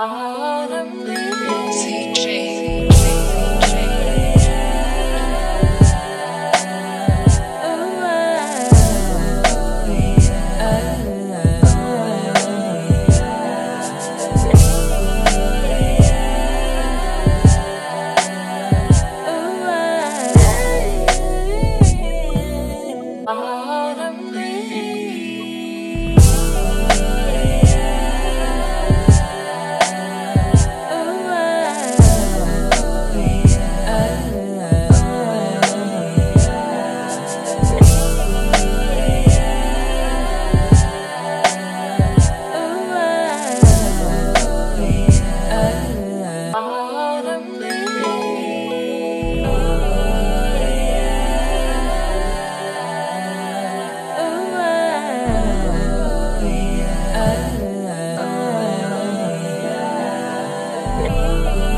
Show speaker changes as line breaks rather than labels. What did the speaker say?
Autumn leaves me.